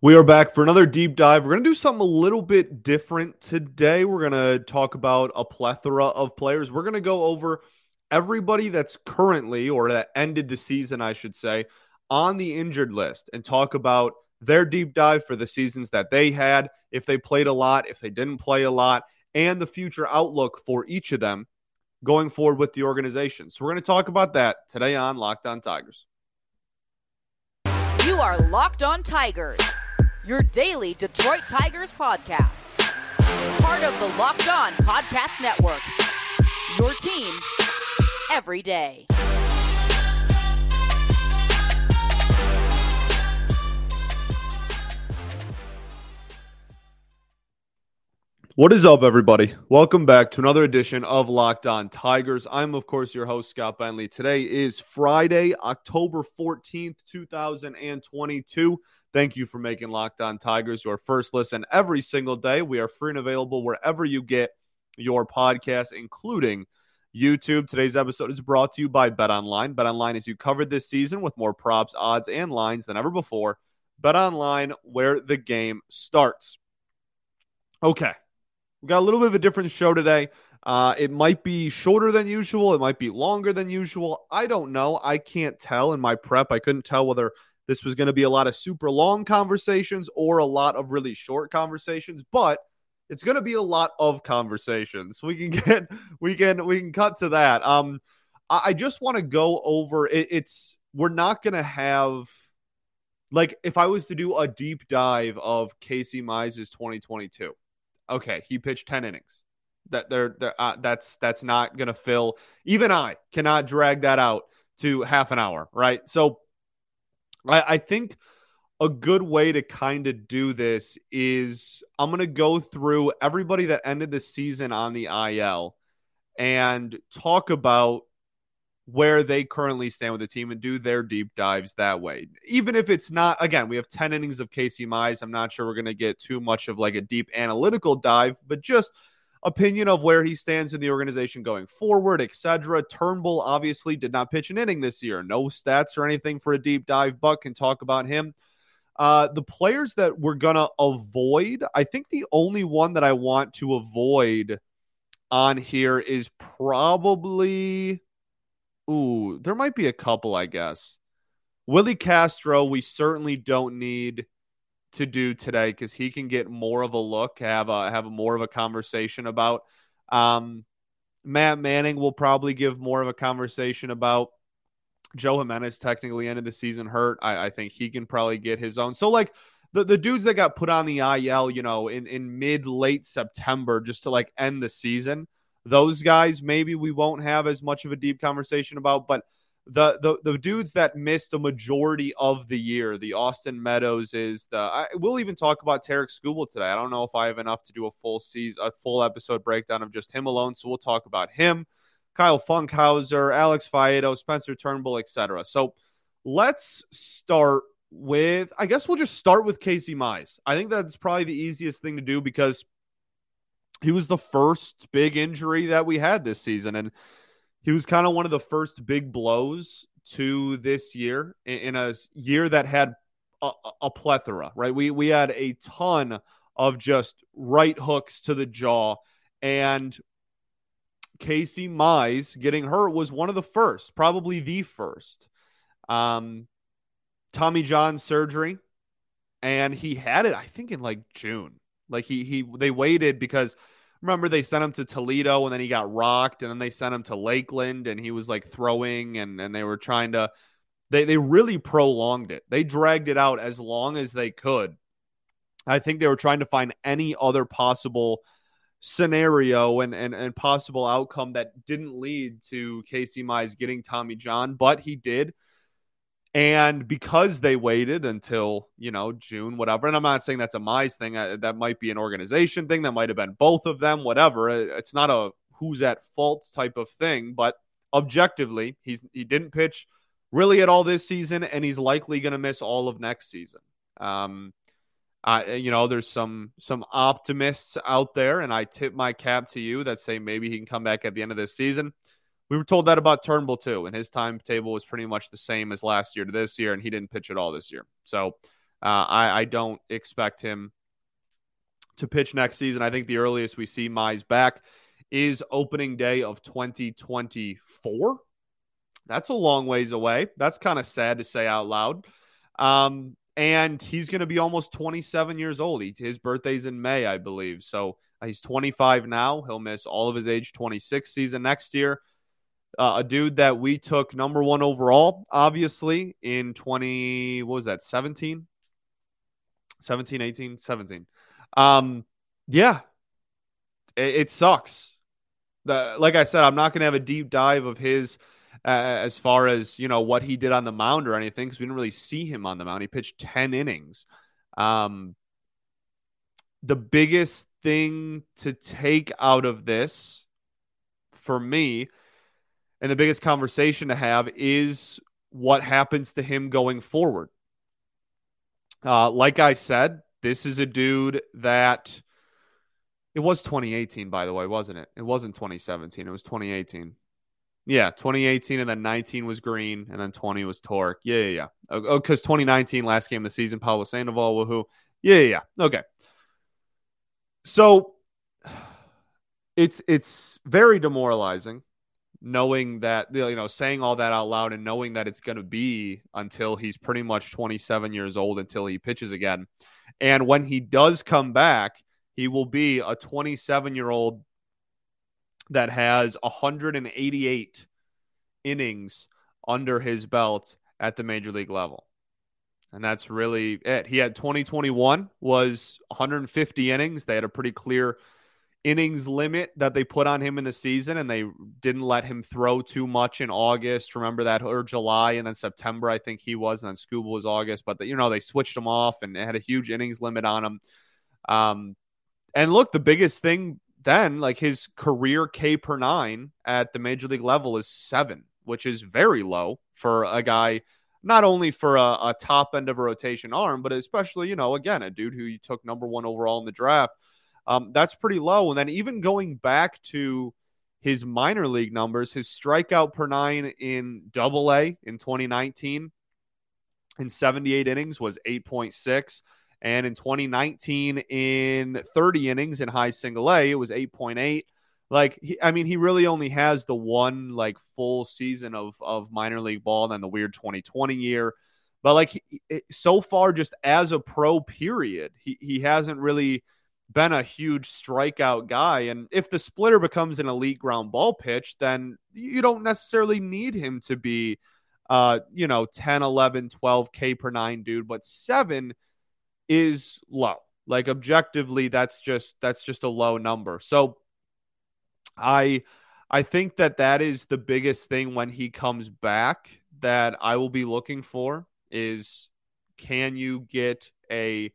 We are back for another deep dive. We're going to do something a little bit different today. We're going to talk about a plethora of players. We're going to go over everybody that's currently, or that ended the season, I should say, on the injured list and talk about their deep dive for the seasons that they had, if they played a lot, if they didn't play a lot, and the future outlook for each of them going forward with the organization. So we're going to talk about that today on Locked On Tigers. You are Locked On Tigers your daily Detroit Tigers podcast. Part of the Locked On Podcast Network. Your team every day. What is up, everybody? Welcome back to another edition of Locked On Tigers. I'm, of course, your host, Scott Bentley. Today is Friday, October 14th, 2022. Thank you for making Locked On Tigers your first listen every single day. We are free and available wherever you get your podcast, including YouTube. Today's episode is brought to you by Bet Online. Bet Online is you covered this season with more props, odds, and lines than ever before. Bet Online, where the game starts. Okay, we got a little bit of a different show today. Uh, it might be shorter than usual. It might be longer than usual. I don't know. I can't tell in my prep. I couldn't tell whether this was going to be a lot of super long conversations or a lot of really short conversations, but it's going to be a lot of conversations. We can get we can we can cut to that. Um I, I just want to go over it, it's we're not going to have like if I was to do a deep dive of Casey Mize' 2022. Okay, he pitched 10 innings. That they're, they're uh, that's that's not going to fill even I cannot drag that out to half an hour, right? So I, I think a good way to kind of do this is I'm going to go through everybody that ended the season on the IL and talk about where they currently stand with the team and do their deep dives that way. Even if it's not, again, we have 10 innings of Casey Mize. I'm not sure we're going to get too much of like a deep analytical dive, but just opinion of where he stands in the organization going forward, etc. Turnbull obviously did not pitch an inning this year. No stats or anything for a deep dive, but can talk about him. Uh, the players that we're going to avoid, I think the only one that I want to avoid on here is probably. Ooh, there might be a couple, I guess. Willi Castro, we certainly don't need to do today because he can get more of a look, have a have more of a conversation about. Um, Matt Manning will probably give more of a conversation about. Joe Jimenez technically ended the season hurt. I, I think he can probably get his own. So like the, the dudes that got put on the IL, you know, in, in mid late September just to like end the season, those guys maybe we won't have as much of a deep conversation about. But the the the dudes that missed the majority of the year, the Austin Meadows is the. I, we'll even talk about Tarik Skubal today. I don't know if I have enough to do a full season, a full episode breakdown of just him alone. So we'll talk about him, Kyle Funkhouser, Alex Faedo, Spencer Turnbull, etc. So let's start with. I guess we'll just start with Casey Mize. I think that's probably the easiest thing to do because he was the first big injury that we had this season, and he was kind of one of the first big blows to this year in a year that had a, a, plethora, right? We we had a ton of just right hooks to the jaw, and Casey Mize getting hurt was one of the first, probably the first. Um, Tommy John surgery, and he had it, I think, in like June. Like he he they waited because remember they sent him to Toledo and then he got rocked and then they sent him to Lakeland and he was like throwing and and they were trying to they they really prolonged it. They dragged it out as long as they could. I think they were trying to find any other possible scenario and, and, and possible outcome that didn't lead to Casey Mize getting Tommy John, but he did. And because they waited until, you know, June, whatever, and I'm not saying that's a Mize thing, uh, that might be an organization thing, that might have been both of them, whatever. It's not a who's at fault type of thing, but objectively, he's he didn't pitch really at all this season, and he's likely going to miss all of next season. Um, uh, you know, there's some some optimists out there, and I tip my cap to you that say maybe he can come back at the end of this season. We were told that about Turnbull too, and his timetable was pretty much the same as last year to this year, and he didn't pitch at all this year. So Uh, I, I don't expect him to pitch next season. I think the earliest we see Mize back is opening day of 2024. That's a long ways away. That's kind of sad to say out loud. Um, and he's going to be almost 27 years old. He, his birthday's in May, I believe. So uh, he's 25 now. He'll miss all of his age 26 season next year. Uh, a dude that we took number one overall, obviously, in 20, what was that, 17? 17, 18, 17. Um, yeah, it, it sucks. The, like I said, I'm not going to have a deep dive of his uh, as far as you know what he did on the mound or anything because we didn't really see him on the mound. He pitched 10 innings. Um, the biggest thing to take out of this for me and the biggest conversation to have is what happens to him going forward. Uh, like I said, this is a dude that it was 2018, by the way, wasn't it? It wasn't 2017. It was 2018. Yeah, 2018 and then 19 was Greene and then 20 was Tork. Yeah, yeah, yeah. Oh, because oh, 2019, last game of the season, Pablo Sandoval, woohoo. Yeah, yeah, yeah. Okay. So it's it's very demoralizing knowing that you know saying all that out loud and knowing that it's going to be until he's pretty much 27 years old until he pitches again. And when he does come back, he will be a 27 year old that has 188 innings under his belt at the major league level. And that's really it. He had 2021 was 150 innings. They had a pretty clear innings limit that they put on him in the season and they didn't let him throw too much in August. Remember that or July and then September I think he was and then Skubal was August, but the, you know they switched him off and had a huge innings limit on him. Um and look, the biggest thing then, like his career K per nine at the major league level is seven, which is very low for a guy, not only for a, a top end of a rotation arm, but especially, you know, again, a dude who you took number one overall in the draft. Um, that's pretty low. And then even going back to his minor league numbers, his strikeout per nine in double A in 2019 in 78 innings was 8.6. And in 2019, in 30 innings in high single A, it was 8.8. Like, I mean, he really only has the one like full season of of minor league ball, and then the weird 2020 year. But like, he, so far, just as a pro, period, he he hasn't really been a huge strikeout guy. And if the splitter becomes an elite ground ball pitch, then you don't necessarily need him to be, uh, you know, 10, 11, 12 K per nine, dude. But seven is low. Like objectively, that's just that's just a low number. So I I think that that is the biggest thing when he comes back that I will be looking for is can you get a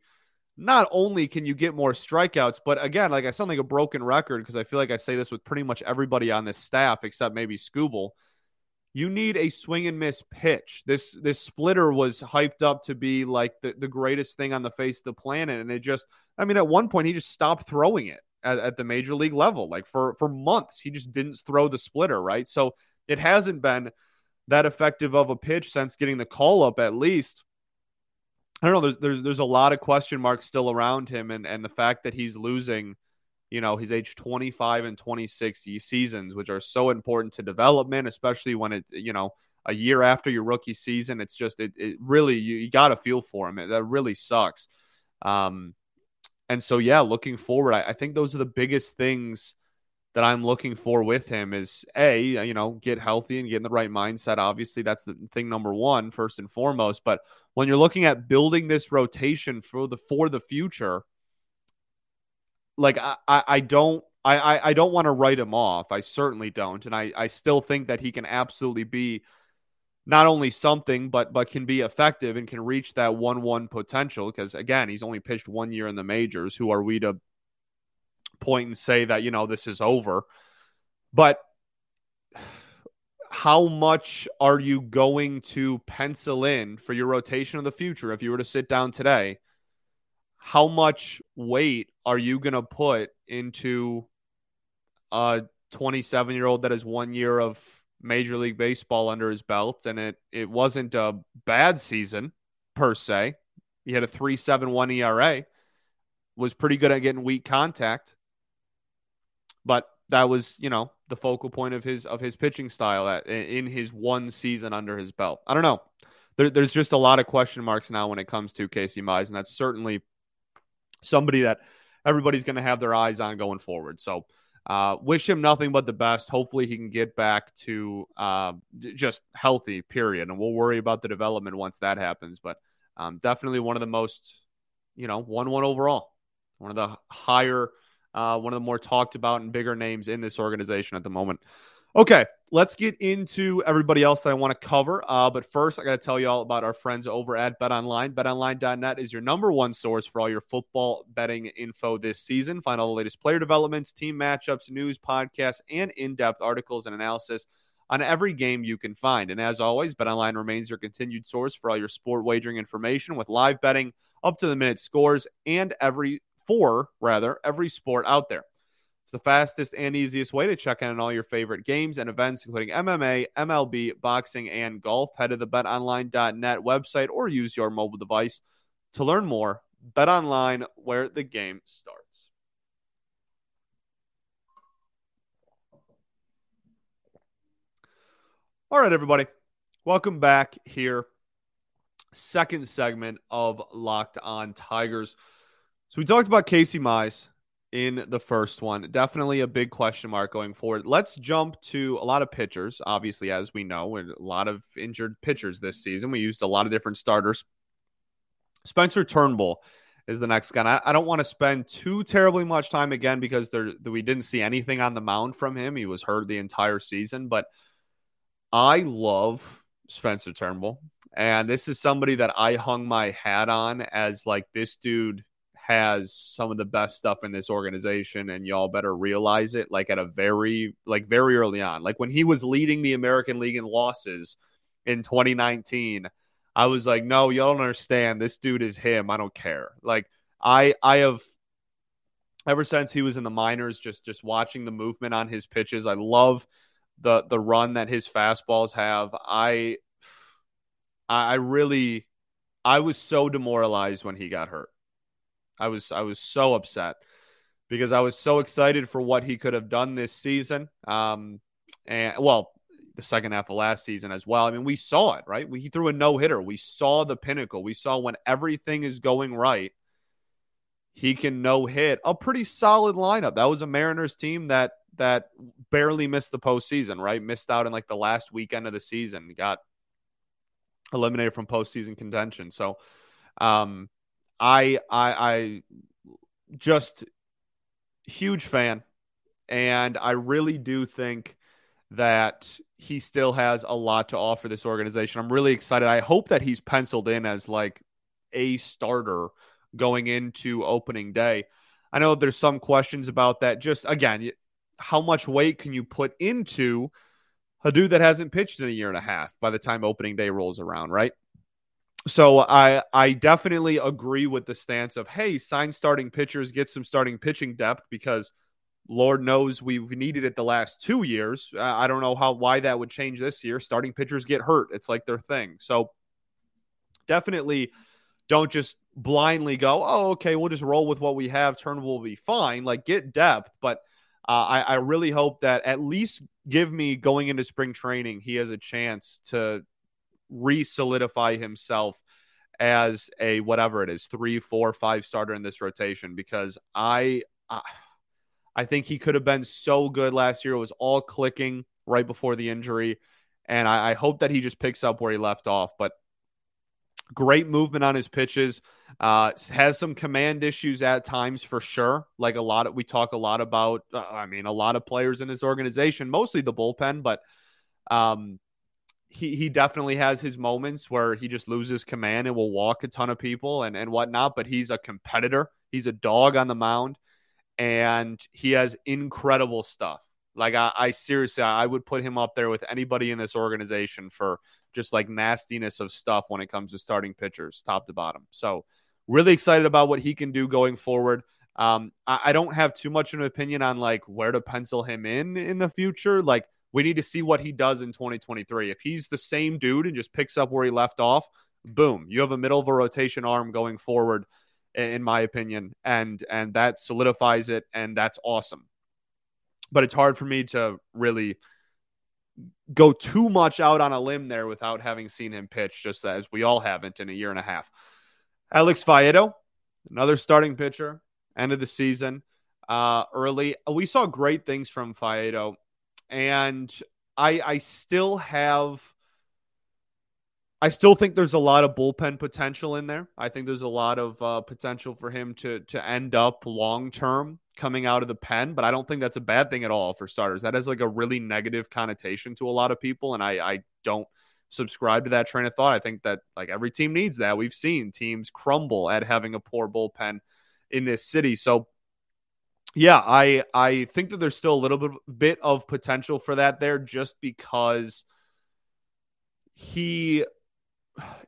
not only can you get more strikeouts, but again, like I sound like a broken record because I feel like I say this with pretty much everybody on this staff except maybe Skubal you need a swing and miss pitch. This this splitter was hyped up to be like the, the greatest thing on the face of the planet. And it just I mean, at one point he just stopped throwing it at, at the major league level. Like for for months, he just didn't throw the splitter, right? So it hasn't been that effective of a pitch since getting the call up at least. I don't know. There's there's there's a lot of question marks still around him and, and the fact that he's losing – you know, he's age 25 and 26 seasons, which are so important to development, especially when it, you know, a year after your rookie season. It's just, it, it really, you, you got to feel for him. It, that really sucks. Um, and so, yeah, looking forward, I, I think those are the biggest things that I'm looking for with him is a, you know, get healthy and get in the right mindset. Obviously, that's the thing number one, first and foremost. But when you're looking at building this rotation for the for the future, like I, I don't I, I don't want to write him off. I certainly don't. And I, I still think that he can absolutely be not only something, but but can be effective and can reach that one one potential. Because again, he's only pitched one year in the majors. Who are we to point and say that, you know, this is over? But how much are you going to pencil in for your rotation of the future if you were to sit down today? how much weight are you going to put into a 27 year old that has one year of Major League Baseball under his belt? And it, it wasn't a bad season per se. He had a 3.71 ERA, was pretty good at getting weak contact, but that was you know the focal point of his of his pitching style at, in his one season under his belt. I don't know. There, there's just a lot of question marks now when it comes to Casey Mize, and that's certainly somebody that everybody's going to have their eyes on going forward. So, uh, wish him nothing but the best. Hopefully, he can get back to uh, just healthy. Period, and we'll worry about the development once that happens. But um, definitely one of the most, you know, one one overall, one of the higher uh, one of the more talked about and bigger names in this organization at the moment. Okay, let's get into everybody else that I want to cover. Uh, but first, I got to tell you all about our friends over at BetOnline. BetOnline.net is your number one source for all your football betting info this season. Find all the latest player developments, team matchups, news, podcasts, and in-depth articles and analysis on every game you can find. And as always, BetOnline remains your continued source for all your sport wagering information with live betting, up to the minute scores, and every for rather every sport out there. It's the fastest and easiest way to check in on all your favorite games and events, including MMA, MLB, boxing, and golf. Head to the betonline.net website or use your mobile device to learn more. Bet online where the game starts. All right, everybody. Welcome back here. Second segment of Locked On Tigers. So we talked about Casey Mize in the first one. Definitely a big question mark going forward. Let's jump to a lot of pitchers, obviously, as we know, and a lot of injured pitchers this season. We used a lot of different starters. Spencer Turnbull is the next guy. I, I don't want to spend too terribly much time again because there we didn't see anything on the mound from him. He was hurt the entire season, but I love Spencer Turnbull. And this is somebody that I hung my hat on as like this dude has some of the best stuff in this organization and y'all better realize it like at a very like very early on. Like when he was leading the american league in losses in 2019 i was like no y'all don't understand. This dude is him. I don't care. Like i i have ever since he was in the minors just just watching the movement on his pitches i love the the run that his fastballs have. I i really i was so demoralized when he got hurt I was I was so upset because I was so excited for what he could have done this season. Um, and well, the second half of last season as well. I mean, we saw it, right? We, he threw a no hitter. We saw the pinnacle. We saw when everything is going right, he can no hit a pretty solid lineup. That was a Mariners team that that barely missed the postseason, right? Missed out in like the last weekend of the season, got eliminated from postseason contention. So, um, I I I just huge fan, and I really do think that he still has a lot to offer this organization. I'm really excited. I hope that he's penciled in as like a starter going into opening day. I know there's some questions about that. Just again, how much weight can you put into a dude that hasn't pitched in a year and a half by the time opening day rolls around, right? So I I definitely agree with the stance of hey, sign starting pitchers, get some starting pitching depth because Lord knows we've needed it the last two years. I don't know how why that would change this year. Starting pitchers get hurt; it's like their thing. So definitely don't just blindly go, oh, okay, we'll just roll with what we have. Turn will be fine. Like get depth, but uh, I, I really hope that at least give me going into spring training, he has a chance to re solidify himself as a whatever it is three, four, five starter in this rotation because I, I, I think he could have been so good last year. It was all clicking right before the injury, and I, I hope that he just picks up where he left off. But great movement on his pitches. Uh, has some command issues at times for sure. Like a lot of we talk a lot about. Uh, I mean, a lot of players in this organization, mostly the bullpen, but um, he he definitely has his moments where he just loses command and will walk a ton of people and and whatnot. But he's a competitor. He's a dog on the mound, and he has incredible stuff. Like I, I seriously, I would put him up there with anybody in this organization for just like nastiness of stuff when it comes to starting pitchers, top to bottom. So really excited about what he can do going forward. Um, I, I don't have too much of an opinion on like where to pencil him in in the future. Like we need to see what he does in 2023. If he's the same dude and just picks up where he left off, boom, you have a middle of a rotation arm going forward, in my opinion, and and that solidifies it, and that's awesome. But it's hard for me to really go too much out on a limb there without having seen him pitch, just as we all haven't in a year and a half. Alex Faedo, another starting pitcher, end of the season, uh, early. We saw great things from Faedo, and I I still have I still think there's a lot of bullpen potential in there. I think there's a lot of uh, potential for him to to end up long term coming out of the pen, but I don't think that's a bad thing at all for starters. That has like a really negative connotation to a lot of people, and I I don't subscribe to that train of thought. I think that like every team needs that. We've seen teams crumble at having a poor bullpen in this city, so yeah, I I think that there's still a little bit bit of potential for that there, just because he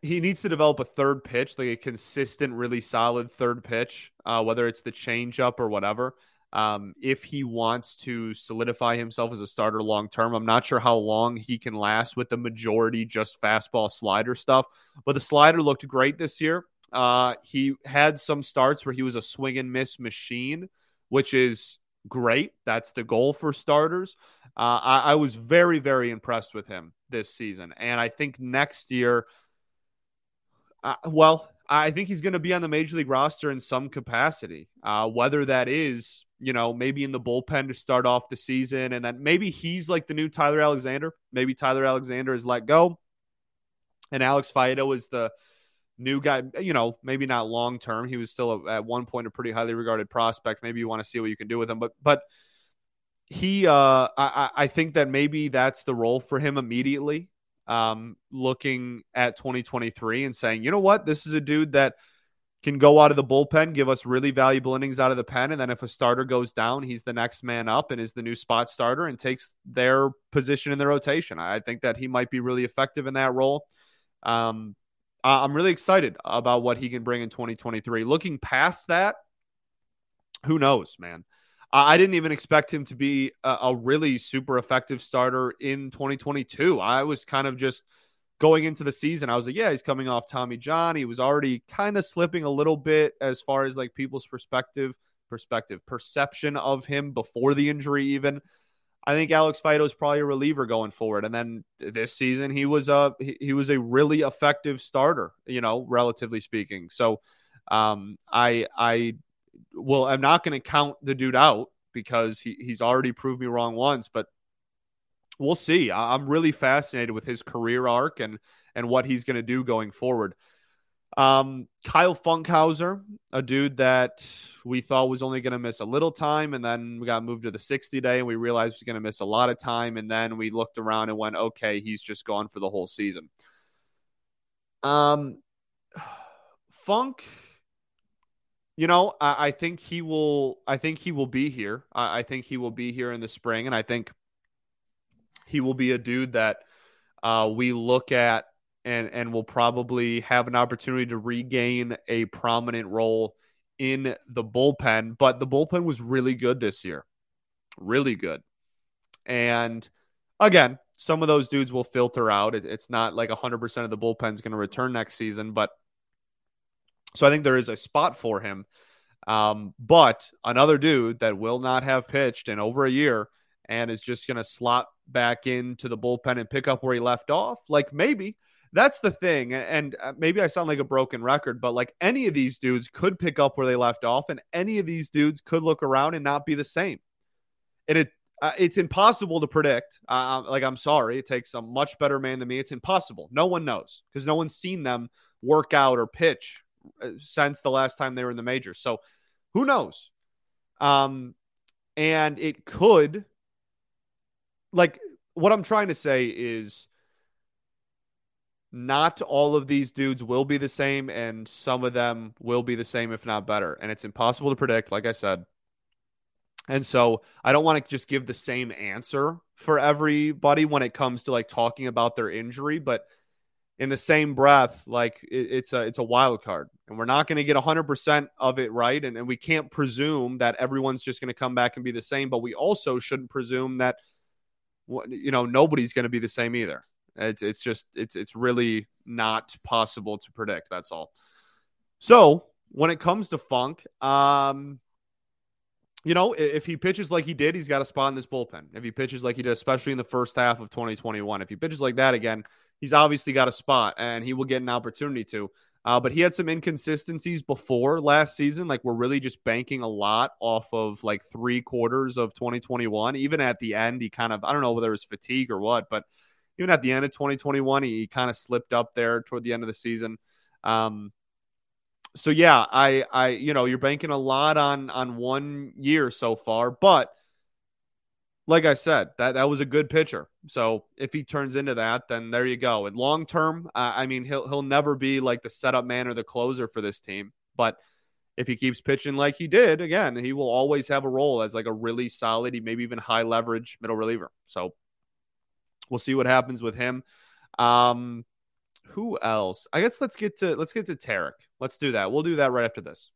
he needs to develop a third pitch, like a consistent, really solid third pitch, uh, whether it's the changeup or whatever. Um, if he wants to solidify himself as a starter long term, I'm not sure how long he can last with the majority just fastball slider stuff. But the slider looked great this year. Uh, he had some starts where he was a swing and miss machine, which is great. That's the goal for starters. Uh, I, I was very, very impressed with him this season. And I think next year, uh, well, I think he's going to be on the major league roster in some capacity. Uh, whether that is, you know, maybe in the bullpen to start off the season, and then maybe he's like the new Tyler Alexander. Maybe Tyler Alexander is let go, and Alex Faedo is the new guy. You know, maybe not long term. He was still a, at one point a pretty highly regarded prospect. Maybe you want to see what you can do with him, but but he, uh, I, I think that maybe that's the role for him immediately um, looking at 2023 and saying, you know what, this is a dude that can go out of the bullpen, give us really valuable innings out of the pen. And then if a starter goes down, he's the next man up and is the new spot starter and takes their position in the rotation. I think that he might be really effective in that role. Um, I'm really excited about what he can bring in 2023. Looking past that, who knows, man? I didn't even expect him to be a, a, really super effective starter in 2022. I was kind of just going into the season. I was like, yeah, he's coming off Tommy John. He was already kind of slipping a little bit as far as like people's perspective, perspective, perception of him before the injury. Even I think Alex Faedo is probably a reliever going forward. And then this season, he was a he, he was a really effective starter. You know, relatively speaking. So um, I I well, I'm not going to count the dude out because he, he's already proved me wrong once, but we'll see. I'm really fascinated with his career arc and and what he's going to do going forward. Um, Kyle Funkhouser, a dude that we thought was only going to miss a little time, and then we got moved to the 60 day, and we realized he's going to miss a lot of time, and then we looked around and went, okay, he's just gone for the whole season. Um, Funk you know, I, I, think he will. I think he will be here. I, I, think he will be here in the spring, and I think he will be a dude that uh, we look at and and will probably have an opportunity to regain a prominent role in the bullpen. But the bullpen was really good this year, really good, and again, some of those dudes will filter out. It, it's not like 100% of the bullpen is going to return next season, but so I think there is a spot for him. Um, but another dude that will not have pitched in over a year and is just going to slot back into the bullpen and pick up where he left off, like maybe that's the thing. And uh, maybe I sound like a broken record, but like any of these dudes could pick up where they left off, and any of these dudes could look around and not be the same. And it uh, it's impossible to predict. Uh, like I'm sorry, it takes a much better man than me. It's impossible. No one knows because no one's seen them work out or pitch uh, since the last time they were in the majors. So who knows? Um, and it could, like, what I'm trying to say is not all of these dudes will be the same, and some of them will be the same, if not better. And it's impossible to predict, like I said. And so I don't want to just give the same answer for everybody when it comes to like talking about their injury, but in the same breath, like it, it's a it's a wild card, and we're not going to get hundred percent of it right, and, and we can't presume that everyone's just going to come back and be the same. But we also shouldn't presume that you know nobody's going to be the same either. It's it's just it's it's really not possible to predict. That's all. So when it comes to Funk, um, you know, if he pitches like he did, he's got a spot in this bullpen. If he pitches like he did, especially in the first half of 2021, if he pitches like that again, he's obviously got a spot and he will get an opportunity to. Uh, but he had some inconsistencies before last season. Like we're really just banking a lot off of like three quarters of 2021. Even at the end, he kind of I don't know whether it was fatigue or what, but even at the end of 2021, he, kind of slipped up there toward the end of the season. Um, so yeah, I I you know you're banking a lot on on one year so far, but like I said, that that was a good pitcher. So if he turns into that, then there you go. And long term, uh, I mean, he'll he'll never be like the setup man or the closer for this team. But if he keeps pitching like he did, again, he will always have a role as like a really solid, maybe even high leverage middle reliever. So we'll see what happens with him. Um, who else? I guess let's get to let's get to Tarik. Let's do that. We'll do that right after this.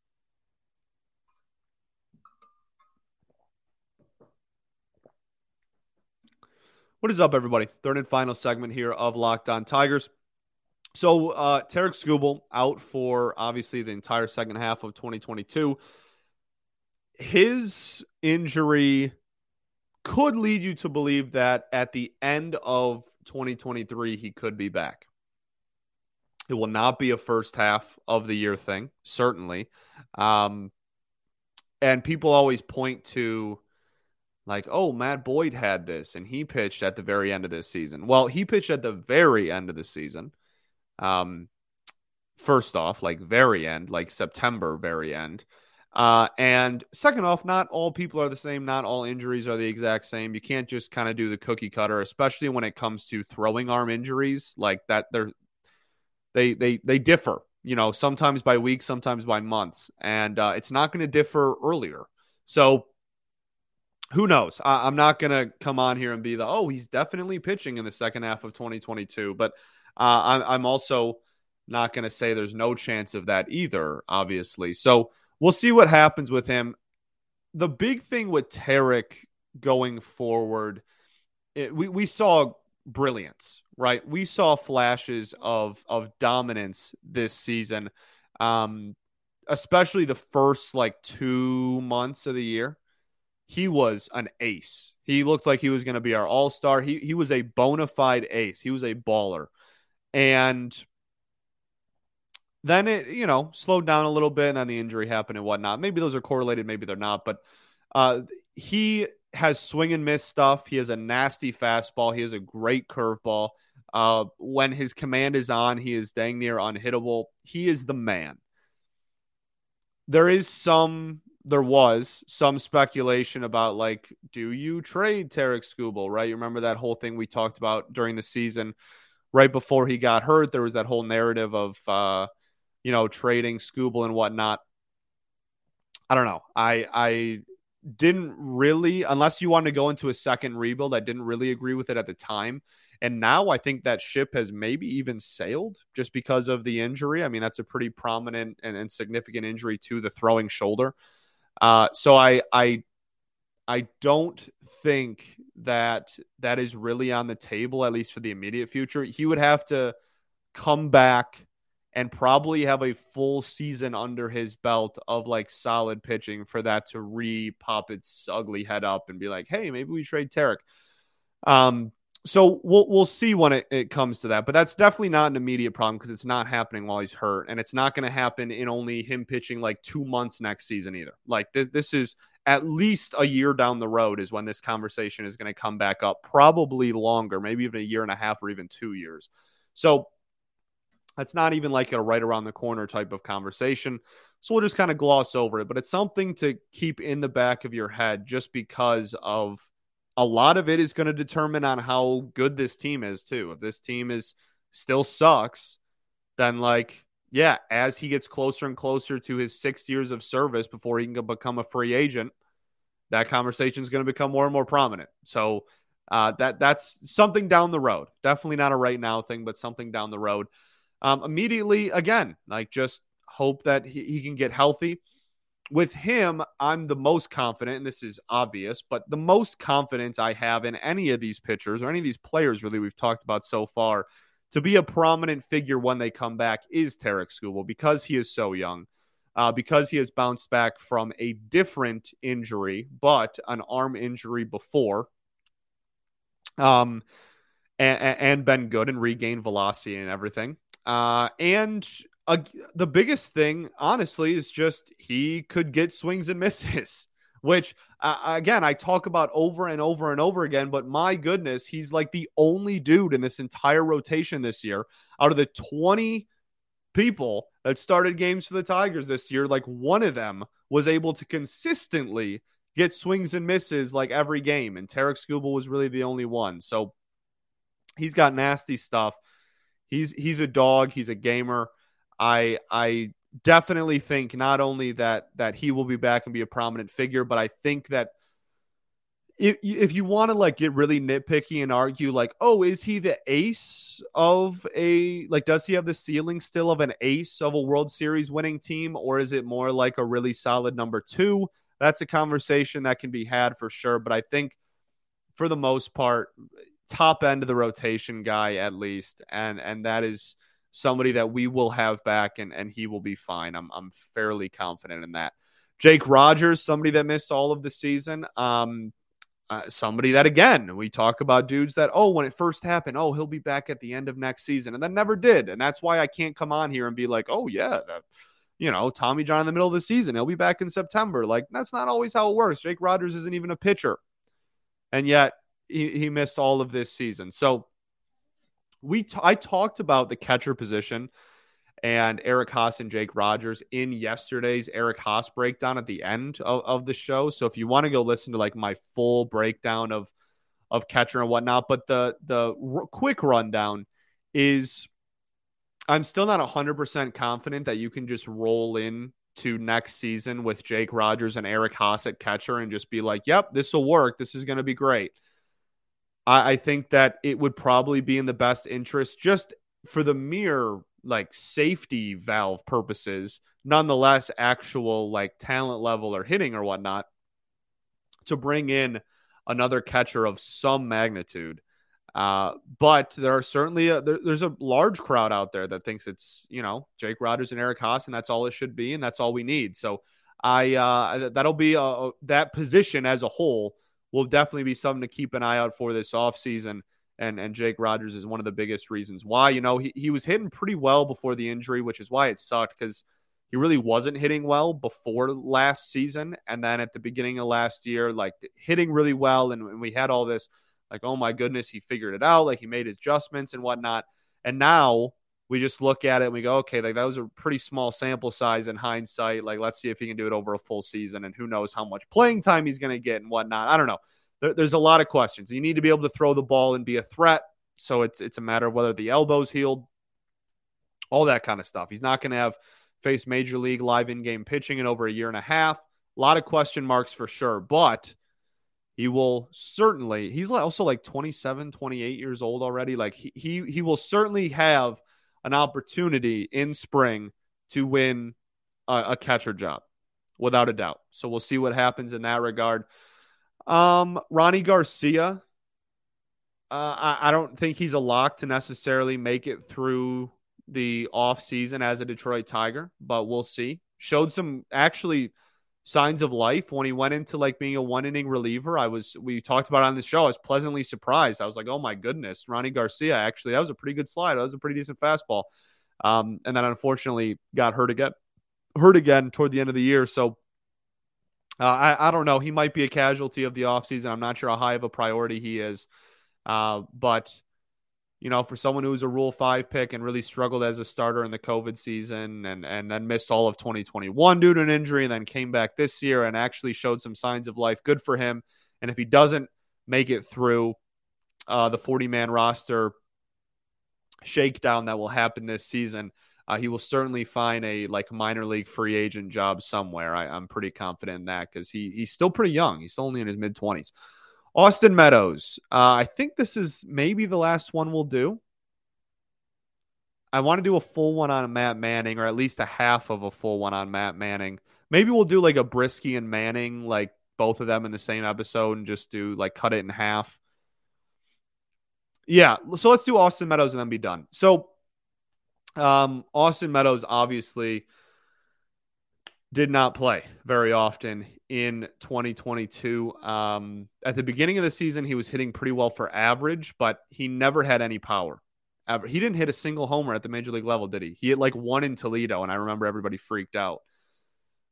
What is up, everybody? Third and final segment here of Locked On Tigers. So, uh, Tarik Skubal out for obviously the entire second half of 2022. His injury could lead you to believe that at the end of 2023, he could be back. It will not be a first half of the year thing, certainly. Um, and people always point to like, oh, Matt Boyd had this and he pitched at the very end of this season. Well, he pitched at the very end of the season. Um, first off, like very end, like September, very end. Uh, and second off, not all people are the same. Not all injuries are the exact same. You can't just kind of do the cookie cutter, especially when it comes to throwing arm injuries like that. They're they they they differ. You know, sometimes by weeks, sometimes by months, and uh, it's not going to differ earlier. So who knows? I, am not going to come on here and be the, oh, he's definitely pitching in the second half of 2022. But uh, I'm, I'm also not going to say there's no chance of that either, obviously. So we'll see what happens with him. The big thing with Tarik going forward, it, we, we saw brilliance, right? We saw flashes of, of dominance this season, um, especially the first like two months of the year he was an ace. He looked like he was going to be our all star. He he was a bona fide ace. He was a baller, and then it you know slowed down a little bit, and then the injury happened and whatnot. Maybe those are correlated, maybe they're not. But uh, he has swing and miss stuff. He has a nasty fastball. He has a great curveball. Uh, when his command is on, he is dang near unhittable. He is the man. There is some there was some speculation about like, do you trade Tarik Skubal? Right, you remember that whole thing we talked about during the season, right before he got hurt. There was that whole narrative of, uh, you know, trading Skubal and whatnot. I don't know. I I didn't really, unless you wanted to go into a second rebuild, I didn't really agree with it at the time. And now I think that ship has maybe even sailed just because of the injury. I mean, that's a pretty prominent and, and significant injury to the throwing shoulder. Uh, so I I I don't think that that is really on the table, at least for the immediate future. He would have to come back and probably have a full season under his belt of like solid pitching for that to re pop its ugly head up and be like, hey, maybe we trade Tarik. Um, so we'll we'll see when it, it comes to that. But that's definitely not an immediate problem because it's not happening while he's hurt, and it's not going to happen in only him pitching like two months next season either. Like th- this is at least a year down the road is when this conversation is going to come back up. Probably longer, maybe even a year and a half or even two years. So that's not even like a right around the corner type of conversation. So we'll just kind of gloss over it, but it's something to keep in the back of your head just because of a lot of it is going to determine on how good this team is too. If this team is still sucks, then like yeah, as he gets closer and closer to his 6 years of service before he can become a free agent, that conversation is going to become more and more prominent. So uh, that that's something down the road. Definitely not a right now thing, but something down the road. Um, immediately, again, like just hope that he, he can get healthy. with him, I'm the most confident, and this is obvious, but the most confidence I have in any of these pitchers or any of these players, really, we've talked about so far, to be a prominent figure when they come back is Tarik Skubal because he is so young, uh, because he has bounced back from a different injury, but an arm injury before, um, and, and been good and regained velocity and everything. Uh, and the biggest thing, honestly, is just he could get swings and misses, which, uh, again, I talk about over and over and over again. But my goodness, he's like the only dude in this entire rotation this year out of the 20 people that started games for the Tigers this year. Like one of them was able to consistently get swings and misses like every game. And Tarik Skubal was really the only one. So he's got nasty stuff. He's he's a dog. He's a gamer. I I definitely think not only that that he will be back and be a prominent figure, but I think that if if you want to like get really nitpicky and argue like, oh, is he the ace of a like does he have the ceiling still of an ace of a World Series winning team or is it more like a really solid number 2? That's a conversation that can be had for sure, but I think for the most part top end of the rotation guy at least and and that is somebody that we will have back and, and he will be fine. I'm, I'm fairly confident in that. Jake Rogers, somebody that missed all of the season. Um, uh, somebody that again we talk about dudes that oh when it first happened oh he'll be back at the end of next season and then never did and that's why I can't come on here and be like oh yeah that, you know Tommy John in the middle of the season he'll be back in September like that's not always how it works Jake Rogers isn't even a pitcher and yet he, he missed all of this season so we t- I talked about the catcher position and Eric Haase and Jake Rogers in yesterday's Eric Haase breakdown at the end of, of the show. So if you want to go listen to like my full breakdown of of catcher and whatnot, but the the r- quick rundown is I'm still not 100% confident that you can just roll in to next season with Jake Rogers and Eric Haase at catcher and just be like, yep, this will work. This is going to be great. I, I think that it would probably be in the best interest just for the mere like safety valve purposes, nonetheless, actual like talent level or hitting or whatnot, to bring in another catcher of some magnitude. Uh, but there are certainly a, there, there's a large crowd out there that thinks it's you know Jake Rogers and Eric Haase, and that's all it should be, and that's all we need. So I uh, that'll be a, a, that position as a whole will definitely be something to keep an eye out for this offseason. And, and Jake Rogers is one of the biggest reasons why. You know, he, he was hitting pretty well before the injury, which is why it sucked because he really wasn't hitting well before last season. And then at the beginning of last year, like hitting really well. And, we had all this, like, oh my goodness, he figured it out. Like he made adjustments and whatnot. And now we just look at it and we go, okay, like that was a pretty small sample size in hindsight. Like, let's see if he can do it over a full season, and who knows how much playing time he's going to get and whatnot. I don't know. There, there's a lot of questions. You need to be able to throw the ball and be a threat. So it's it's a matter of whether the elbow's healed, all that kind of stuff. He's not going to have faced major league live in game pitching in over a year and a half. A lot of question marks for sure, but he will certainly he's also like 27 28 years old already like he he, he will certainly have an opportunity in spring to win a, a catcher job, without a doubt. So we'll see what happens in that regard. Um, Rony Garcia, uh, I, I don't think he's a lock to necessarily make it through the off season as a Detroit Tiger, but we'll see. Showed some actually signs of life when he went into like being a one inning reliever. I was we talked about on the show. I was pleasantly surprised. I was like, oh my goodness, Rony Garcia. Actually, that was a pretty good slide. That was a pretty decent fastball. Um, and then unfortunately got hurt again, hurt again toward the end of the year. So uh, I I don't know. He might be a casualty of the offseason. I'm not sure how high of a priority he is. Uh, but you know, for someone who was a Rule Five pick and really struggled as a starter in the COVID season, and and then missed all of 2021 due to an injury, and then came back this year and actually showed some signs of life. Good for him. And if he doesn't make it through uh, the 40 man roster shakedown that will happen this season, uh, he will certainly find a like minor league free agent job somewhere. I, am pretty confident in that because he he's still pretty young. He's only in his mid 20s. Austin Meadows. Uh, I think this is maybe the last one we'll do. I want to do a full one on Matt Manning, or at least a half of a full one on Matt Manning maybe we'll do like a Brieske and Manning, like both of them in the same episode, and just do like cut it in half. Yeah, so let's do Austin Meadows and then be done. So, um, Austin Meadows obviously did not play very often in 2022. Um, at the beginning of the season, he was hitting pretty well for average, but he never had any power. Ever. He didn't hit a single homer at the major league level, did he? He hit like one in Toledo, and I remember everybody freaked out.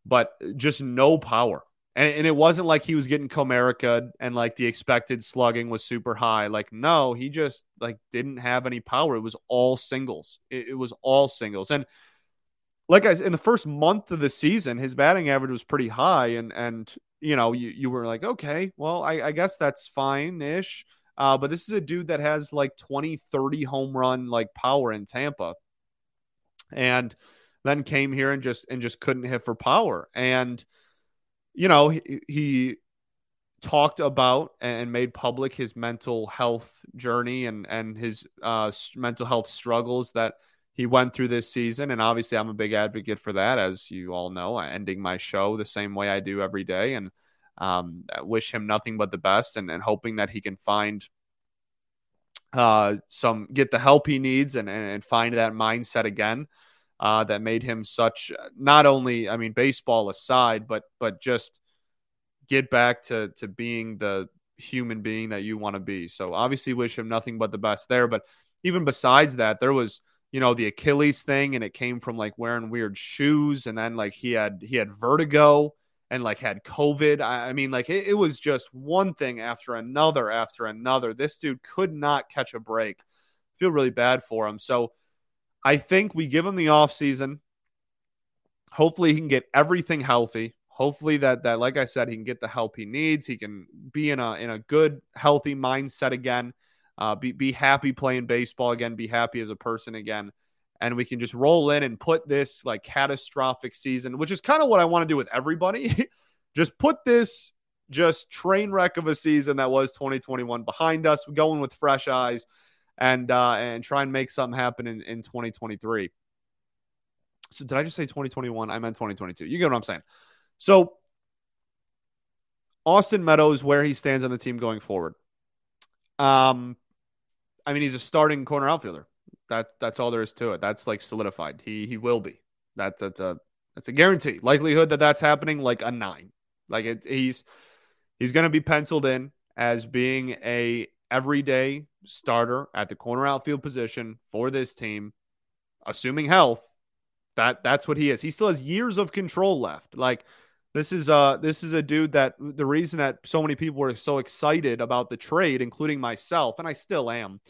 But just no power. And, and it wasn't like he was getting Comerica and like the expected slugging was super high. Like, no, he just like didn't have any power. It was all singles. It, it was all singles. And like I said, in the first month of the season, his batting average was pretty high, and and you know you, you were like, okay, well, I, I guess that's fine ish. Uh, but this is a dude that has like 20, 30 home run like power in Tampa, and then came here and just and just couldn't hit for power. And you know he, he talked about and made public his mental health journey and and his uh, mental health struggles that he went through this season. And obviously, I'm a big advocate for that, as you all know, ending my show the same way I do every day. And um, wish him nothing but the best and, and hoping that he can find uh, some, get the help he needs and, and, and find that mindset again. Uh, that made him such not only I mean baseball aside, but but just get back to to being the human being that you want to be. So obviously wish him nothing but the best there. But even besides that, there was you know the Achilles thing, and it came from like wearing weird shoes, and then like he had he had vertigo and like had COVID. I, I mean, like it, it, was just one thing after another after another. This dude could not catch a break. feel really bad for him. So I think we give him the off season. Hopefully, he can get everything healthy. Hopefully that that like I said, he can get the help he needs. He can be in a in a good, healthy mindset again uh, be be happy playing baseball again, be happy as a person again, and we can just roll in and put this like catastrophic season, which is kind of what I want to do with everybody. just put this just train wreck of a season that was 2021 behind us, going with fresh eyes, and uh, and try and make something happen in, in 2023. So did I just say 2021? I meant 2022. You get what I'm saying. So Austin Meadows, where he stands on the team going forward. Um, I mean, he's a starting corner outfielder. That that's all there is to it. That's like solidified. He he will be. That that's a that's a guarantee. Likelihood that that's happening like a nine. Like it, he's he's going to be penciled in as being a everyday starter at the corner outfield position for this team, assuming health. That that's what he is. He still has years of control left. Like this is uh this is a dude that the reason that so many people were so excited about the trade, including myself, and I still am.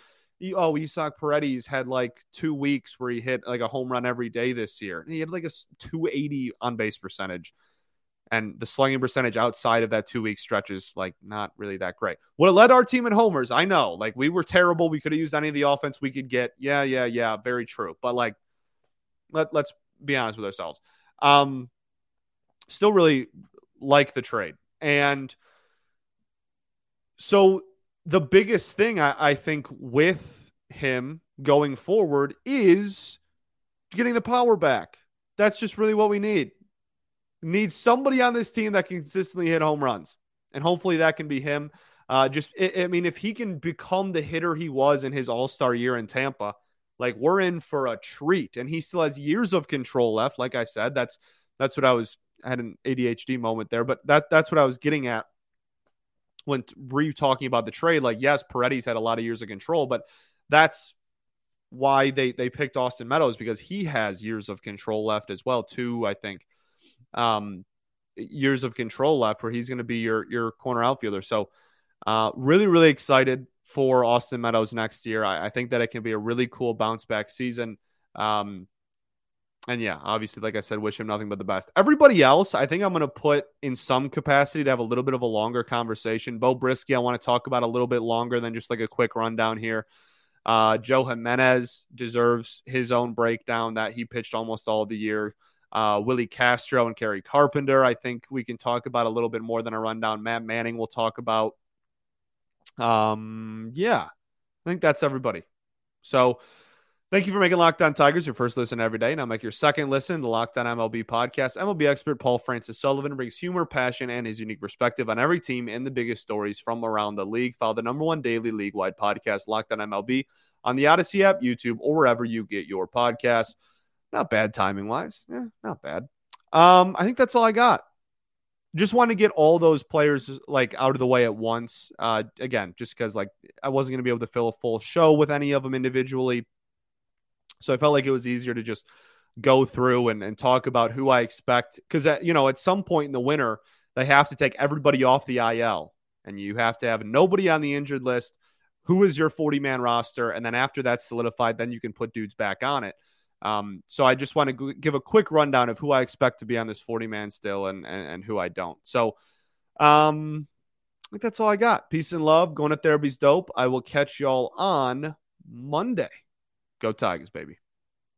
Oh, Isaac Paredes had like two weeks where he hit like a home run every day this year. He had like a 280 on base percentage. And the slugging percentage outside of that two week stretch is like not really that great. Would have led our team in homers. I know. Like we were terrible. We could have used any of the offense we could get. Yeah, yeah, yeah. Very true. But like let, let's be honest with ourselves. Um, still really like the trade. And so the biggest thing I, I think with him going forward is getting the power back. That's just really what we need. need somebody on this team that can consistently hit home runs. And hopefully that can be him. Uh, just, I, I mean, if he can become the hitter he was in his all star year in Tampa, like we're in for a treat. And he still has years of control left. Like I said, that's that's what I was had an ADHD moment there, but that that's what I was getting at when re talking about the trade. Like, yes, Paredes had a lot of years of control, but that's why they they picked Austin Meadows because he has years of control left as well, too. I think um, years of control left where he's going to be your your corner outfielder. So, uh, really, really excited for Austin Meadows next year. I, I, think that it can be a really cool bounce back season. Um, and yeah, obviously, like I said, wish him nothing but the best. Everybody else, I think I'm going to put in some capacity to have a little bit of a longer conversation. Beau Brieske, I want to talk about a little bit longer than just like a quick rundown here. Uh, Joe Jimenez deserves his own breakdown that he pitched almost all the year. Uh, Willi Castro and Kerry Carpenter, I think we can talk about a little bit more than a rundown. Matt Manning we'll talk about. Um, yeah, I think that's everybody. So, Thank you for making Locked On Tigers your first listen every day. Now make your second listen, the Locked On MLB podcast. MLB expert Paul Francis Sullivan brings humor, passion, and his unique perspective on every team and the biggest stories from around the league. Follow the number one daily league-wide podcast, Locked On MLB, on the Odyssey app, YouTube, or wherever you get your podcasts. Not bad timing wise. Yeah, not bad. Um, I think that's all I got. Just want to get all those players like out of the way at once. Uh, again, just because like I wasn't going to be able to fill a full show with any of them individually so I felt like it was easier to just go through and, and talk about who I expect. Because, uh, you know, at some point in the winter, they have to take everybody off the IL and you have to have nobody on the injured list. Who is your 40 man roster? And then after that's solidified, then you can put dudes back on it. Um, so I just want to g- give a quick rundown of who I expect to be on this 40 man still and, and, and who I don't. So, um, I think that's all I got. Peace and love. Going to therapy's dope. I will catch y'all on Monday. Go Tigers, baby.